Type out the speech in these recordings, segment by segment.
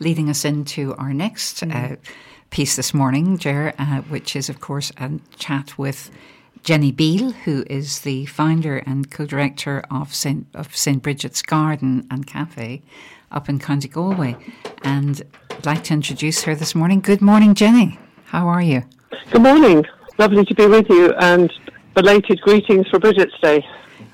leading us into our next uh, piece this morning, Ger, uh, which is, of course, a chat with Jenny Beale, who is the founder and co-director of St. of St. Brigit's Garden and Cafe up in County Galway. And I'd like to introduce her this morning. Good morning, Jenny. How are you? Good morning. Lovely to be with you and belated greetings for Bridget's Day.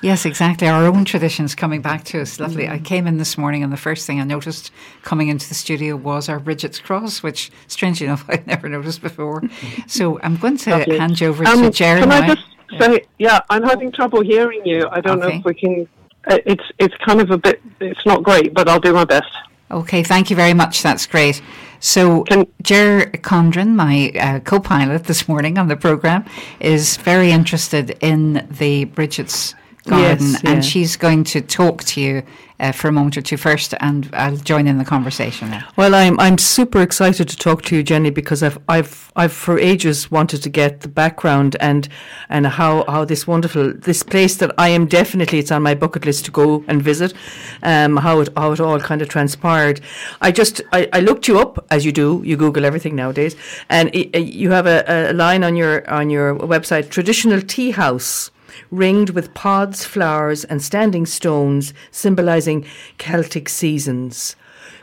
Yes, exactly. Our own traditions coming back to us. Lovely. I came in this morning, and the first thing I noticed coming into the studio was our Bridget's cross, which, strangely enough, I'd never noticed before. So I'm going to Lovely. hand you over Um, to Jerry Can. I just say, yeah, I'm having trouble hearing you. I don't know if we can. uh, It's it's kind of a bit. It's not great, but I'll do my best. Okay, thank you very much. That's great. So, Can- Ger Condren, my uh, co pilot this morning on the programme, is very interested in the Bridget's Garden, Yes, and she's going to talk to you uh, for a moment or two first, and I'll join in the conversation now. Well, I'm I'm super excited to talk to you, Jenny, because I've I've I've for ages wanted to get the background and and how how this wonderful this place that I am definitely it's on my bucket list to go and visit, um, how it how it all kind of transpired. I just I, I looked you up as you do. You Google everything nowadays, and i- i- you have a, a line on your on your website: traditional tea house ringed with pods, flowers, and standing stones symbolizing Celtic seasons.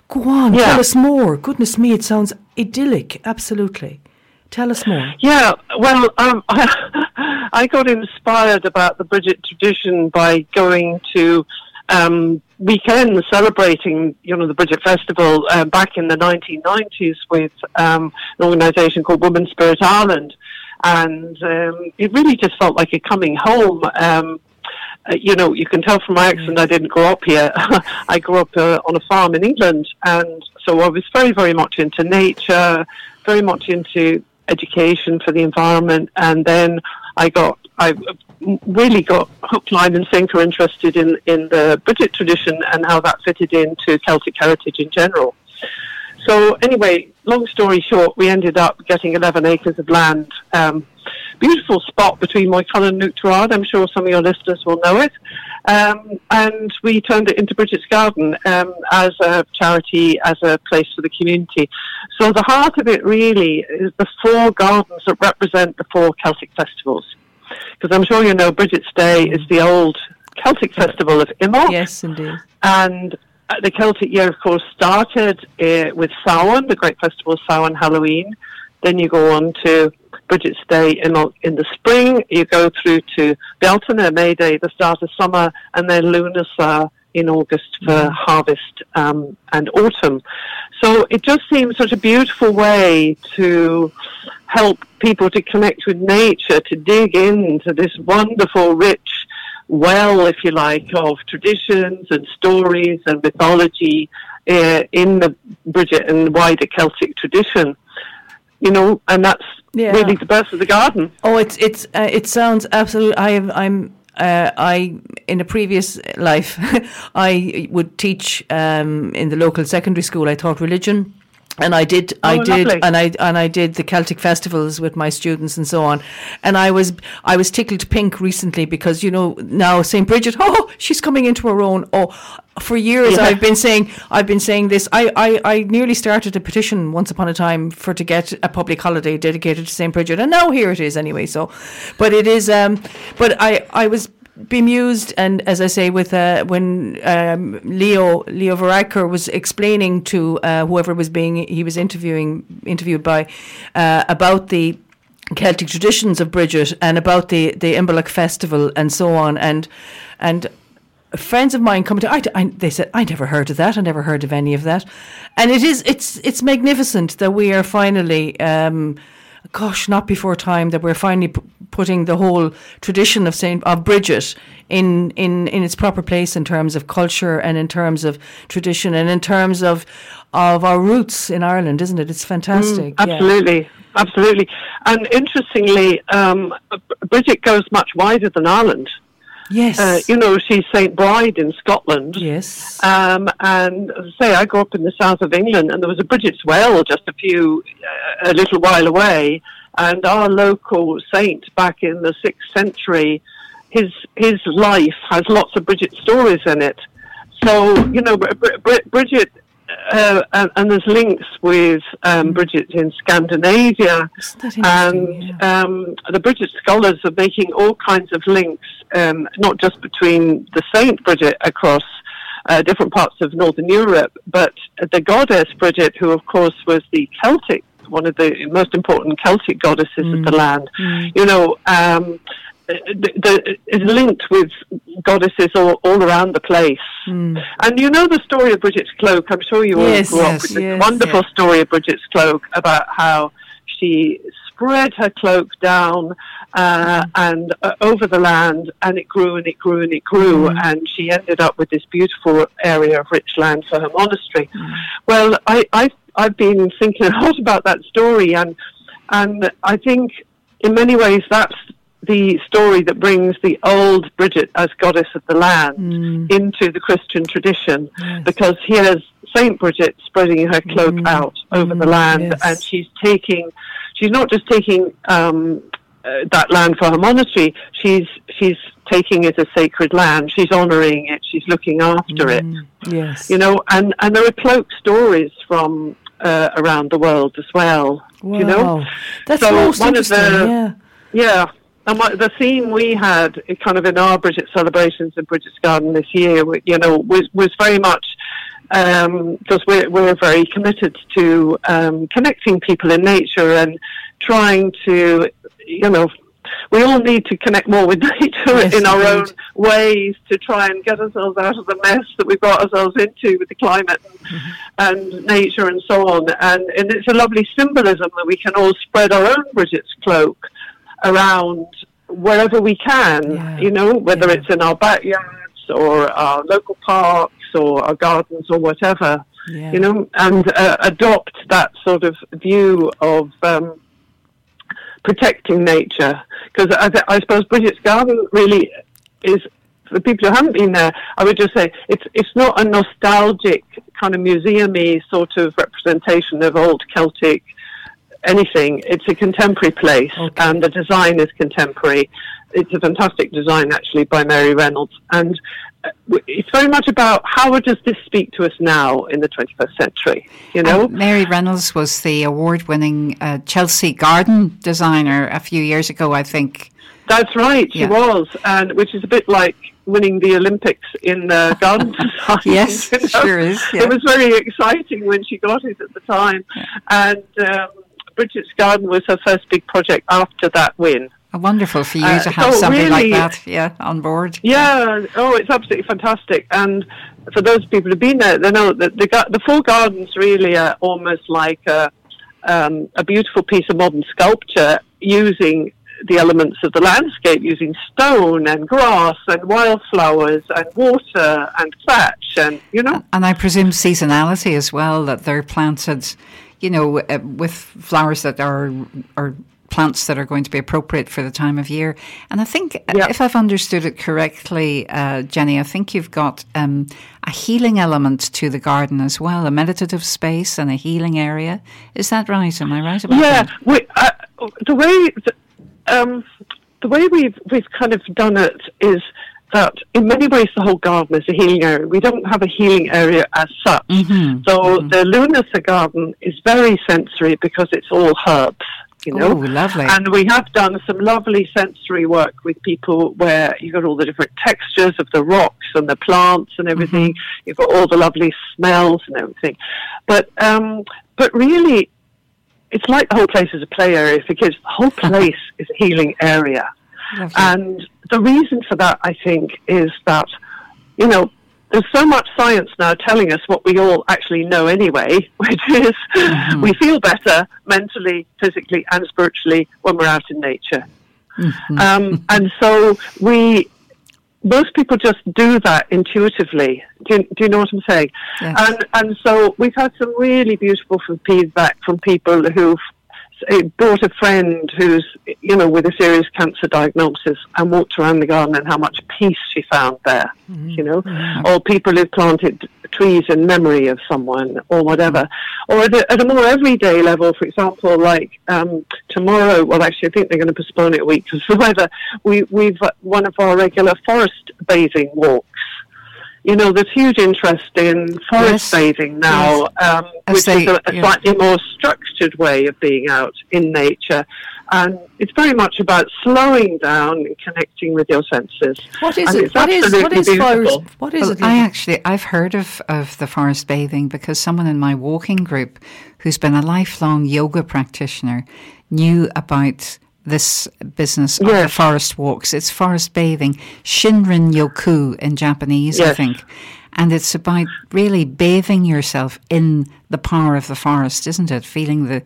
Go on, Yeah. tell us more. Goodness me, it sounds idyllic. Absolutely. Tell us more. Yeah, well, um, I, I got inspired about the Bridget tradition by going to um, weekends celebrating, you know, the Bridget Festival uh, back in the 1990s with um, an organisation called Women's Spirit Ireland, and um, it really just felt like a coming home. Um, uh, you know, you can tell from my accent I didn't grow up here. I grew up uh, on a farm in England, and so I was very, very much into nature, very much into education for the environment, and then I got, I really got hook, line, and sinker interested in in the Bridget tradition and how that fitted into Celtic heritage in general. So anyway, long story short, we ended up getting 11 acres of land. Um, beautiful spot between Moycullen and Oughterard. I'm sure some of your listeners will know it. Um, and we turned it into Brigit's Garden um, as a charity, as a place for the community. So the heart of it really is the four gardens that represent the four Celtic festivals. Because I'm sure you know Bridget's Day is the old Celtic festival of Imbolc. Yes, indeed. And the Celtic year, of course, started uh, with Samhain, the great festival of Samhain, Halloween. Then you go on to Bridget's Day in, in the spring. You go through to Beltane, May Day, the start of summer, and then Lunasa in August for harvest um, and autumn. So it just seems such a beautiful way to help people to connect with nature, to dig into this wonderful, rich well, if you like, of traditions and stories and mythology uh, in the Bridget and wider Celtic tradition. You know, and that's Yeah. really the birth of the garden. Oh, it's it's uh, it sounds absolutely. I have I'm. Uh, I in a previous life, I would teach um, in the local secondary school. I taught religion, and I did I Oh, did lovely. and I and I did the Celtic festivals with my students and so on. And I was I was tickled pink recently because you know now Saint Bridget. Oh, she's coming into her own. Oh, for years Yeah. I've been saying I've been saying this. I, I, I nearly started a petition once upon a time for to get a public holiday dedicated to St Bridget, and now here it is anyway. So, but it is. Um, but I I was bemused and as I say with uh, when um, Leo Leo Varadkar was explaining to uh, whoever was being he was interviewing interviewed by uh, about the Celtic traditions of Bridget and about the the Imbolc festival and so on and and friends of mine come to I, I, they said I never heard of that. I never heard of any of that. And it is it's it's magnificent that we are finally um, gosh not before time that we're finally p- putting the whole tradition of Saint of Bridget in in in its proper place in terms of culture and in terms of tradition and in terms of of our roots in Ireland isn't it it's fantastic yeah. Absolutely, absolutely. And interestingly, um, Bridget goes much wider than Ireland. yes Uh, you know, she's Saint Bride in Scotland. yes Um, and as I say, I grew up in the south of England, and there was a Bridget's Well just a few, uh, a little while away. And our local saint back in the sixth century, his his life has lots of Bridget stories in it. So you know, Br- Br- Bridget uh, and, and, there's links with um, mm. Bridget in Scandinavia, and yeah. um, the Bridget scholars are making all kinds of links, um, not just between the Saint Bridget across uh, different parts of Northern Europe, but the goddess Bridget, who of course was the Celtic, one of the most important Celtic goddesses mm. of the mm. land, mm. you know. Um, the, the, is linked with goddesses all, all around the place. Mm. And you know the story of Bridget's cloak. I'm sure you all yes, grew yes, up with yes, the wonderful yes. story of Bridget's cloak about how she spread her cloak down uh, mm. and uh, over the land, and it grew and it grew and it grew, mm. and she ended up with this beautiful area of rich land for her monastery. Mm. Well, I, I've I've been thinking a lot about that story, and and I think in many ways that's the story that brings the old Bridget as goddess of the land mm. into the Christian tradition, yes. because here's Saint Bridget spreading her cloak mm. out over the mm. land, yes. and she's taking, she's not just taking um, uh, that land for her monastery. She's she's taking it as sacred land. She's honouring it. She's looking after mm. it. Yes, you know, and and there are cloak stories from uh, around the world as well. Wow. You know, that's so most one interesting. Of the, yeah. Yeah, and what, the theme we had, kind of in our Bridget celebrations in Brigit's Garden this year, you know, was was very much because um, we're we're very committed to um, connecting people in nature and trying to, you know, we all need to connect more with nature yes, in our indeed. own ways to try and get ourselves out of the mess that we've got ourselves into with the climate mm-hmm. and nature and so on. And, and it's a lovely symbolism that we can all spread our own Bridget's cloak around wherever we can, yeah. you know, whether yeah. it's in our backyards or our local parks or our gardens or whatever, yeah. you know, and uh, adopt that sort of view of um, protecting nature. Because I, th- I suppose Brigit's Garden really is, for people who haven't been there, I would just say it's it's not a nostalgic kind of museumy sort of representation of old Celtic anything. It's a contemporary place, okay. and the design is contemporary. It's a fantastic design, actually, by Mary Reynolds, and it's very much about how does this speak to us now in the 21st century. You know, Mary Reynolds was the award-winning uh, Chelsea garden designer a few years ago, I think. That's right, she yeah. was, and which is a bit like winning the Olympics in uh, garden design. yes, you know? sure is. Yeah. It was very exciting when she got it at the time, yeah. and. Um, Brigit's Garden was her first big project after that win. Oh, wonderful for you uh, to have so something really, like that, yeah, on board. Yeah, oh, it's absolutely fantastic. And for those people who've been there, they know that the the four gardens really are almost like a, um, a beautiful piece of modern sculpture using the elements of the landscape, using stone and grass and wildflowers and water and thatch, and you know. And I presume seasonality as well that they're planted you know, uh, with flowers that are are plants that are going to be appropriate for the time of year. And I think, uh, yeah. if I've understood it correctly, uh, Jenny, I think you've got um, a healing element to the garden as well, a meditative space and a healing area. Is that right? Am I right about yeah, that? Yeah, uh, the way the, um, the way we've we've kind of done it is that in many ways the whole garden is a healing area. We don't have a healing area as such. Mm-hmm. So mm-hmm. the Lunasa garden is very sensory because it's all herbs. You know, oh, lovely. And we have done some lovely sensory work with people where you've got all the different textures of the rocks and the plants and everything. Mm-hmm. You've got all the lovely smells and everything. But um, but really, it's like the whole place is a play area for kids. The whole place is a healing area. Lovely. And the reason for that, I think, is that, you know, there's so much science now telling us what we all actually know anyway, which is Mm-hmm. we feel better mentally, physically, and spiritually when we're out in nature. Mhm. Um, and so we, most people just do that intuitively. Do you, do you know what I'm saying? Yes. And and so we've had some really beautiful feedback from people who've brought a friend who's you know with a serious cancer diagnosis and walked around the garden and how much peace she found there. Mm-hmm. You know, or people who've planted trees in memory of someone or whatever. Or at a, at a more everyday level, for example, like um, tomorrow. Well, actually, I think they're going to postpone it a week because the weather. We we've uh, one of our regular forest bathing walks you know, there's huge interest in forest Yes. bathing now, um, which they- is a, a yeah. slightly more structured way of being out in nature. And it's very much about slowing down and connecting with your senses. What is And it? it's What is what forest? What is it? I actually I've heard of, of the forest bathing because someone in my walking group who's been a lifelong yoga practitioner knew about this business of the forest walks. It's forest bathing, Shinrin Yoku in Japanese, I think. And it's about really bathing yourself in the power of the forest, isn't it? Feeling the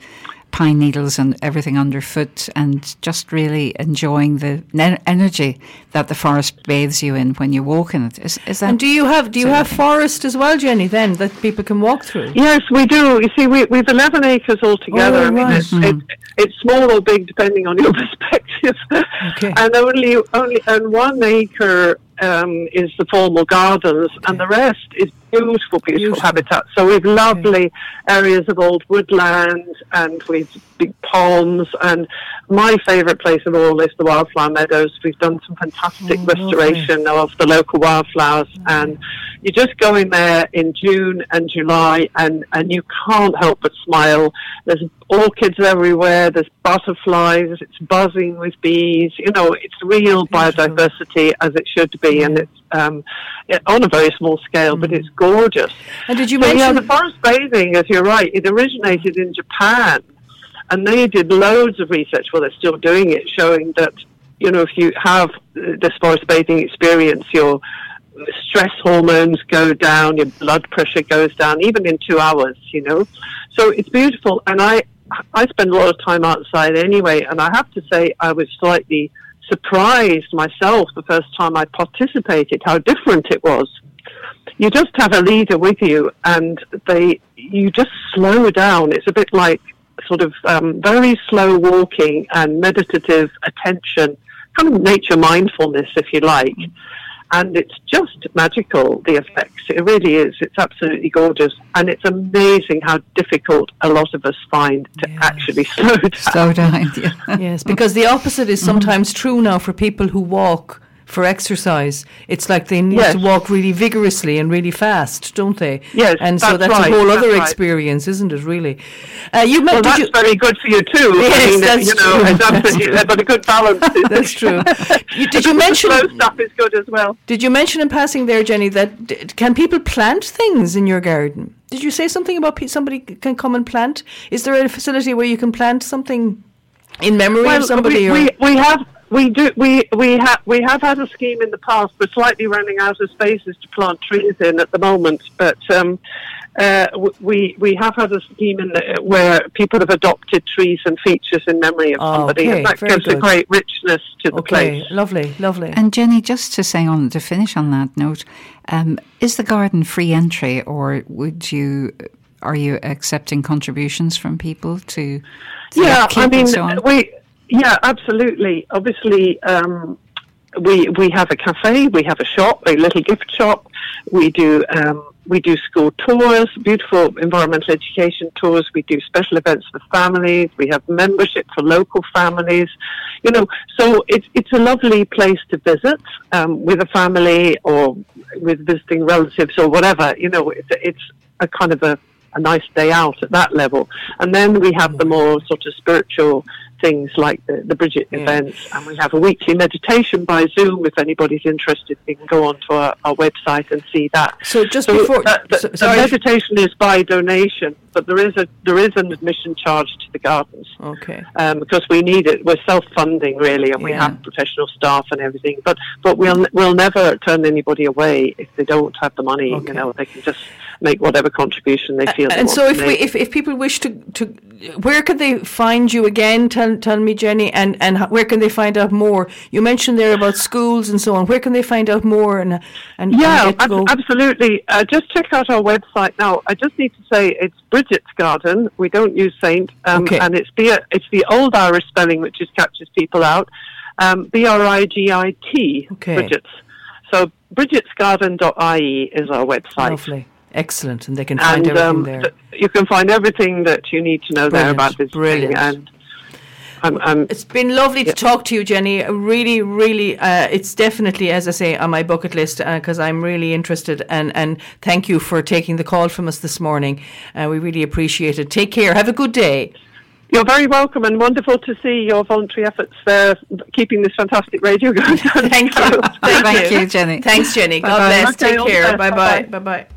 pine needles and everything underfoot and just really enjoying the ne- energy that the forest bathes you in when you walk in it. Is, is that and do you have do you have forest as well, Jenny? Then that people can walk through. Yes, we do. You see, we, we've 11 acres altogether. Oh, I mean, right. it's, it, it's small or big depending on your perspective. Okay. And only, only, and one acre um, is the formal gardens, and the rest is beautiful, beautiful, Beautiful. habitat. So we've lovely areas of old woodland, and we've big palms. And my favourite place of all is the wildflower meadows. We've done some fantastic Oh, lovely. restoration of the local wildflowers, mm. and you just go in there in June and July, and and you can't help but smile. There's orchids everywhere. There's butterflies. It's buzzing with bees. You know, it's real biodiversity as it should be, and it's um, on a very small scale, but it's gorgeous. And did you So, yeah, mention? the forest bathing, as you're right, it originated in Japan, and they did loads of research. Well, they're still doing it, showing that you know if you have uh, this forest bathing experience, your stress hormones go down, your blood pressure goes down, even in two hours. You know, so it's beautiful, and I I spend a lot of time outside anyway, and I have to say I was slightly surprised myself the first time I participated how different it was. You just have a leader with you and they you just slow down. It's a bit like sort of um, very slow walking and meditative attention kind of nature mindfulness if you like and it's just magical the effects it really is it's absolutely gorgeous and it's amazing how difficult a lot of us find to Yes. actually slow down slow down? Yeah. Yes, because the opposite is mm-hmm. sometimes true now for people who walk for exercise. It's like they need Yes. to walk really vigorously and really fast, don't they? Yes, and so that's that's right, a whole that's other right. experience, isn't it? Really. Uh, you well, that's you, very good for you too. Yes, I mean, that's you know, true. absolutely, they've a good balance. that's true. You, did But you mention? slow stuff is good as well? Did you mention in passing there, Jenny, that d- can people plant things in your garden? Did you say something about pe- somebody can come and plant? Is there a facility where you can plant something in memory of somebody? we, or? we, we have we do we we have we have had a scheme in the past. We're slightly running out of spaces to plant trees in at the moment, but um, uh, we we have had a scheme in the, where people have adopted trees and features in memory of Oh, somebody, okay, and that very gives a great richness to the okay, place. lovely, lovely. And Jenny, just to say on to finish on that note, um, is the garden free entry, or would you are you accepting contributions from people to? to yeah, upkeep I and mean, so on? we yeah, absolutely. Obviously, um, we we have a cafe, we have a shop, a little gift shop. We do um, we do school tours, beautiful environmental education tours. We do special events for families. We have membership for local families. You know, so it's it's a lovely place to visit um, with a family or with visiting relatives or whatever. You know, it's it's a kind of a a nice day out at that level. And then we have the more sort of spiritual things like the, the Bridget Yeah. events, and we have a weekly meditation by Zoom. If anybody's interested, they can go onto our, our website and see that. So just So before, the, so- the meditation is by donation, but there is a there is an admission charge to the gardens okay. um, because we need it. We're self-funding really, and we Yeah. have professional staff and everything. But but we'll we'll never turn anybody away if they don't have the money. Okay. You know, they can just make whatever contribution they feel. they And so, if we, if, if people wish to, to, where can they find you again? Tell, tell me, Jenny, and and where can they find out more? You mentioned there about schools and so on. Where can they find out more? And and Yeah, and ab- absolutely. Uh, just check out our website now. I just need to say it's Brigit's Garden. We don't use Saint, um, Okay. and it's the it's the old Irish spelling which just catches people out. Um, B R I G I T. Okay. Brigit's. So brigitsgarden.ie is our website. Lovely, excellent, and they can find And everything um, there. th- you can find everything that you need to know there Brilliant, about visiting. brilliant. And I'm, I'm, It's been lovely to talk to you, Jenny. Really, really, uh, it's definitely, as I say, on my bucket list because I'm really interested. And, and thank you for taking the call from us this morning. Uh, we really appreciate it. Take care. Have a good day. You're very welcome and wonderful to see your voluntary efforts there, keeping this fantastic radio going. Thank you. Thank, Thank you. you, Jenny. Thanks, Jenny. God Bye-bye. bless. Okay, Take care. best. Bye bye. Bye-bye. Bye bye.